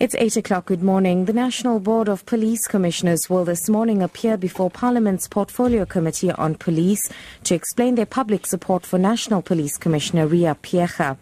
It's 8 o'clock. Good morning. The National Board of Police Commissioners will this morning appear before Parliament's Portfolio Committee on Police to explain their public support for National Police Commissioner Riah Phiyega.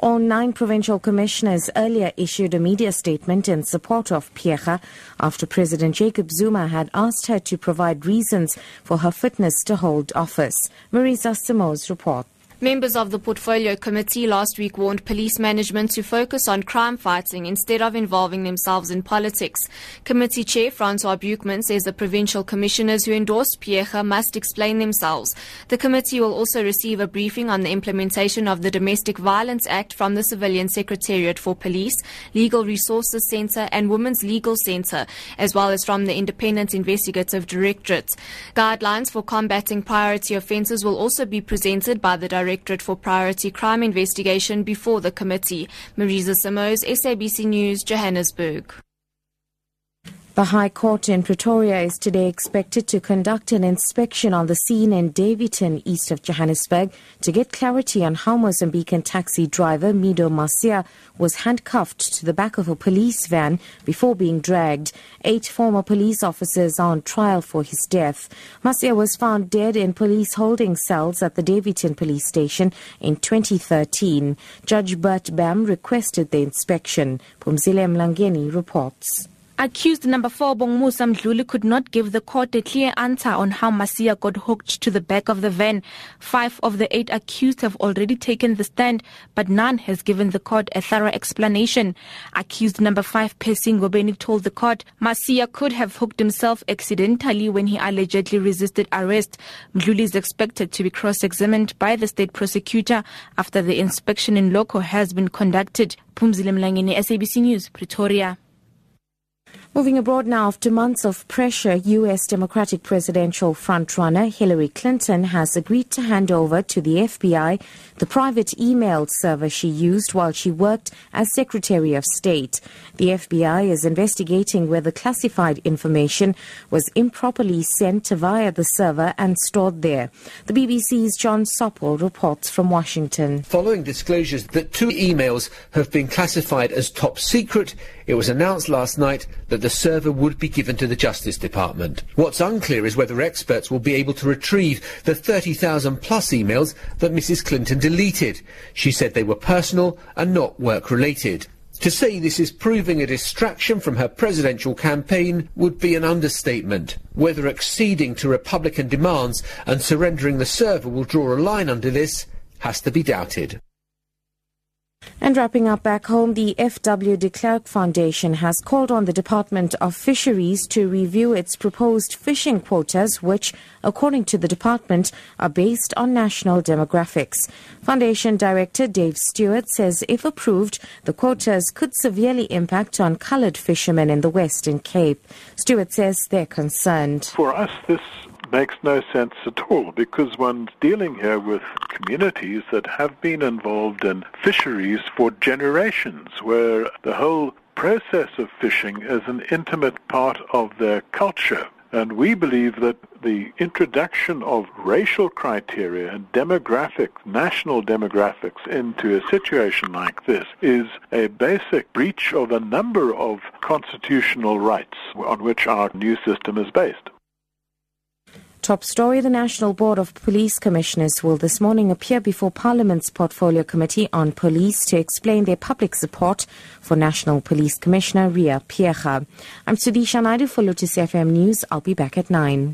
All nine provincial commissioners earlier issued a media statement in support of Phiyega after President Jacob Zuma had asked her to provide reasons for her fitness to hold office. Marisa Simoes reports. Members of the Portfolio Committee last week warned police management to focus on crime fighting instead of involving themselves in politics. Committee Chair Francois Beukman says the provincial commissioners who endorsed Phiyega must explain themselves. The committee will also receive a briefing on the implementation of the Domestic Violence Act from the Civilian Secretariat for Police, Legal Resources Centre and Women's Legal Centre, as well as from the Independent Investigative Directorate. Guidelines for combating priority offences will also be presented by the Director Directorate for Priority Crime Investigation before the committee. Marisa Simoes, SABC News, Johannesburg. The High Court in Pretoria is today expected to conduct an inspection on the scene in Daveyton, east of Johannesburg, to get clarity on how Mozambican taxi driver Mido Macia was handcuffed to the back of a police van before being dragged. Eight former police officers are on trial for his death. Macia was found dead in police holding cells at the Daveyton police station in 2013. Judge Bert Bam requested the inspection. Pumzile Mlangeni reports. Accused number four Bongmusa Mdluli could not give the court a clear answer on how Macia got hooked to the back of the van. Five of the eight accused have already taken the stand, but none has given the court a thorough explanation. Accused number five Percy Ngobeni told the court Macia could have hooked himself accidentally when he allegedly resisted arrest. Mdluli is expected to be cross-examined by the state prosecutor after the inspection in loco has been conducted. Pumzile Mlangeni, SABC News, Pretoria. Moving abroad now, after months of pressure, U.S. Democratic presidential frontrunner Hillary Clinton has agreed to hand over to the FBI the private email server she used while she worked as Secretary of State. The FBI is investigating whether classified information was improperly sent via the server and stored there. The BBC's Jon Sopel reports from Washington. Following disclosures that two emails have been classified as top secret, it was announced last night that the server would be given to the Justice Department. What's unclear is whether experts will be able to retrieve the 30,000 plus emails that Mrs. Clinton deleted. She said they were personal and not work related. To say this is proving a distraction from her presidential campaign would be an understatement. Whether acceding to Republican demands and surrendering the server will draw a line under this has to be doubted. And wrapping up back home, the F.W. de Klerk Foundation has called on the Department of Fisheries to review its proposed fishing quotas, which, according to the department, are based on national demographics. Foundation Director Dave Stewart says if approved, the quotas could severely impact on coloured fishermen in the Western Cape. Stewart says they're concerned. For us, this makes no sense at all because one's dealing here with communities that have been involved in fisheries for generations, where the whole process of fishing is an intimate part of their culture. And we believe that the introduction of racial criteria and demographics, national demographics, into a situation like this is a basic breach of a number of constitutional rights on which our new system is based. Top story The National Board of Police Commissioners will this morning appear before Parliament's Portfolio Committee on Police to explain their public support for National Police Commissioner Riah Phiyega. I'm Sudisha Naidu for Lotus FM News. I'll be back at 9.